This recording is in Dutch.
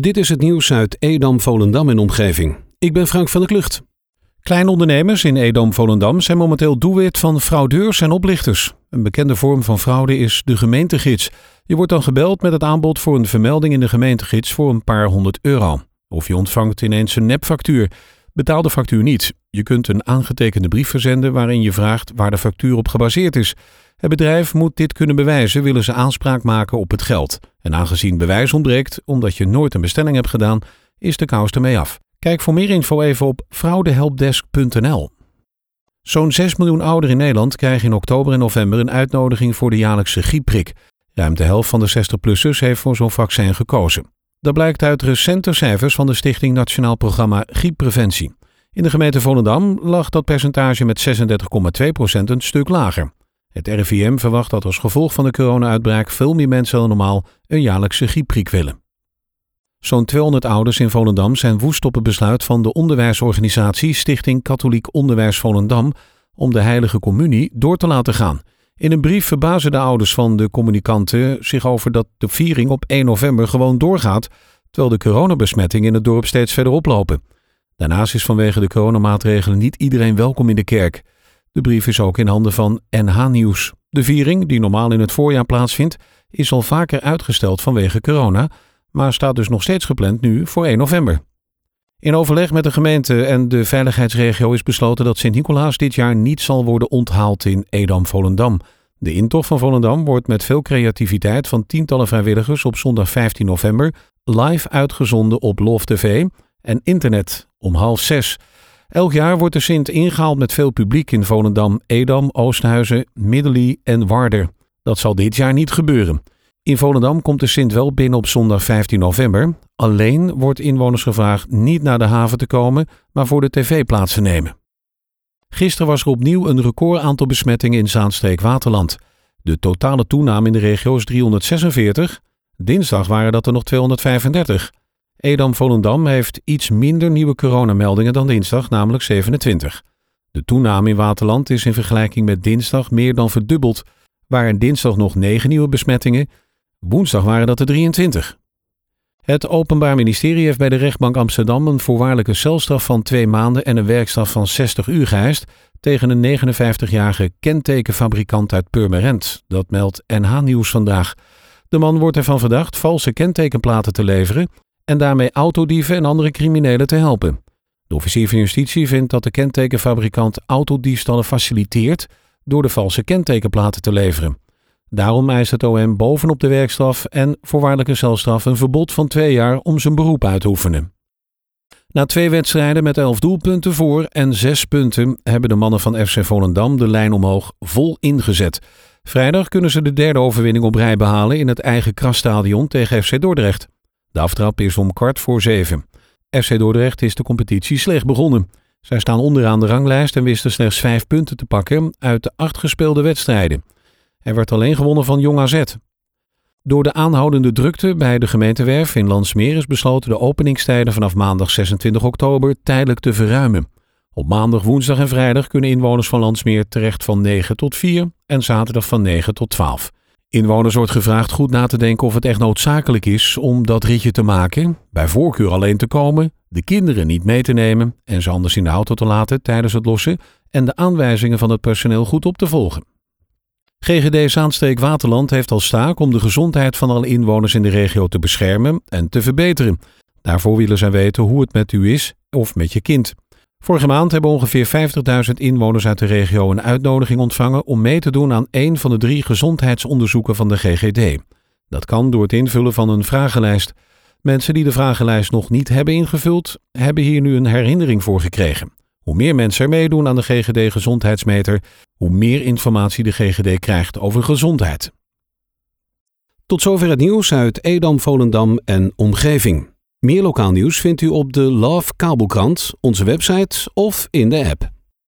Dit is het nieuws uit Edam, Volendam en omgeving. Ik ben Frank van der Klucht. Kleine ondernemers in Edam, Volendam zijn momenteel doelwit van fraudeurs en oplichters. Een bekende vorm van fraude is de gemeentegids. Je wordt dan gebeld met het aanbod voor een vermelding in de gemeentegids voor een paar honderd euro. Of je ontvangt ineens een nepfactuur. Betaal de factuur niet. Je kunt een aangetekende brief verzenden waarin je vraagt waar de factuur op gebaseerd is. Het bedrijf moet dit kunnen bewijzen, willen ze aanspraak maken op het geld. En aangezien bewijs ontbreekt, omdat je nooit een bestelling hebt gedaan, is de kous ermee af. Kijk voor meer info even op fraudehelpdesk.nl. Zo'n 6 miljoen ouderen in Nederland krijgen in oktober en november een uitnodiging voor de jaarlijkse griepprik. Ruim de helft van de 60-plussers heeft voor zo'n vaccin gekozen. Dat blijkt uit recente cijfers van de Stichting Nationaal Programma Grieppreventie. In de gemeente Volendam lag dat percentage met 36,2% een stuk lager. Het RIVM verwacht dat als gevolg van de corona-uitbraak veel meer mensen dan normaal een jaarlijkse griepprik willen. Zo'n 200 ouders in Volendam zijn woest op het besluit van de onderwijsorganisatie Stichting Katholiek Onderwijs Volendam om de Heilige Communie door te laten gaan. In een brief verbazen de ouders van de communicanten zich over dat de viering op 1 november gewoon doorgaat, terwijl de coronabesmettingen in het dorp steeds verder oplopen. Daarnaast is vanwege de coronamaatregelen niet iedereen welkom in de kerk. De brief is ook in handen van NH Nieuws. De viering, die normaal in het voorjaar plaatsvindt, is al vaker uitgesteld vanwege corona, maar staat dus nog steeds gepland nu voor 1 november. In overleg met de gemeente en de veiligheidsregio is besloten dat Sint-Nicolaas dit jaar niet zal worden onthaald in Edam-Volendam. De intocht van Volendam wordt met veel creativiteit van tientallen vrijwilligers op zondag 15 november live uitgezonden op Love TV en internet om half zes. Elk jaar wordt de Sint ingehaald met veel publiek in Volendam, Edam, Oosthuizen, Middelie en Warder. Dat zal dit jaar niet gebeuren. In Volendam komt de Sint wel binnen op zondag 15 november. Alleen wordt inwoners gevraagd niet naar de haven te komen, maar voor de tv plaats te nemen. Gisteren was er opnieuw een record aantal besmettingen in Zaanstreek-Waterland. De totale toename in de regio is 346. Dinsdag waren dat er nog 235. Edam-Volendam heeft iets minder nieuwe coronameldingen dan dinsdag, namelijk 27. De toename in Waterland is in vergelijking met dinsdag meer dan verdubbeld. Waren dinsdag nog 9 nieuwe besmettingen, woensdag waren dat er 23. Het Openbaar Ministerie heeft bij de rechtbank Amsterdam een voorwaardelijke celstraf van twee maanden en een werkstraf van 60 uur geëist tegen een 59-jarige kentekenfabrikant uit Purmerend. Dat meldt NH Nieuws vandaag. De man wordt ervan verdacht valse kentekenplaten te leveren en daarmee autodieven en andere criminelen te helpen. De officier van justitie vindt dat de kentekenfabrikant autodiefstallen faciliteert door de valse kentekenplaten te leveren. Daarom eist het OM bovenop de werkstraf en voorwaardelijke celstraf een verbod van twee jaar om zijn beroep uit te oefenen. Na twee wedstrijden met elf doelpunten voor en zes punten hebben de mannen van FC Volendam de lijn omhoog vol ingezet. Vrijdag kunnen ze de derde overwinning op rij behalen in het eigen krasstadion tegen FC Dordrecht. De aftrap is om kwart voor zeven. FC Dordrecht is de competitie slecht begonnen. Zij staan onderaan de ranglijst en wisten slechts vijf punten te pakken uit de acht gespeelde wedstrijden. Er werd alleen gewonnen van Jong AZ. Door de aanhoudende drukte bij de gemeentewerf in Landsmeer is besloten de openingstijden vanaf maandag 26 oktober tijdelijk te verruimen. Op maandag, woensdag en vrijdag kunnen inwoners van Landsmeer terecht van 9 tot 4 en zaterdag van 9 tot 12. Inwoners wordt gevraagd goed na te denken of het echt noodzakelijk is om dat ritje te maken, bij voorkeur alleen te komen, de kinderen niet mee te nemen en ze anders in de auto te laten tijdens het lossen en de aanwijzingen van het personeel goed op te volgen. GGD Zaanstreek Waterland heeft als taak om de gezondheid van alle inwoners in de regio te beschermen en te verbeteren. Daarvoor willen zij weten hoe het met u is of met je kind. Vorige maand hebben ongeveer 50.000 inwoners uit de regio een uitnodiging ontvangen om mee te doen aan een van de drie gezondheidsonderzoeken van de GGD. Dat kan door het invullen van een vragenlijst. Mensen die de vragenlijst nog niet hebben ingevuld, hebben hier nu een herinnering voor gekregen. Hoe meer mensen er meedoen aan de GGD Gezondheidsmeter, hoe meer informatie de GGD krijgt over gezondheid. Tot zover het nieuws uit Edam, Volendam en omgeving. Meer lokaal nieuws vindt u op de Love Kabelkrant, onze website of in de app.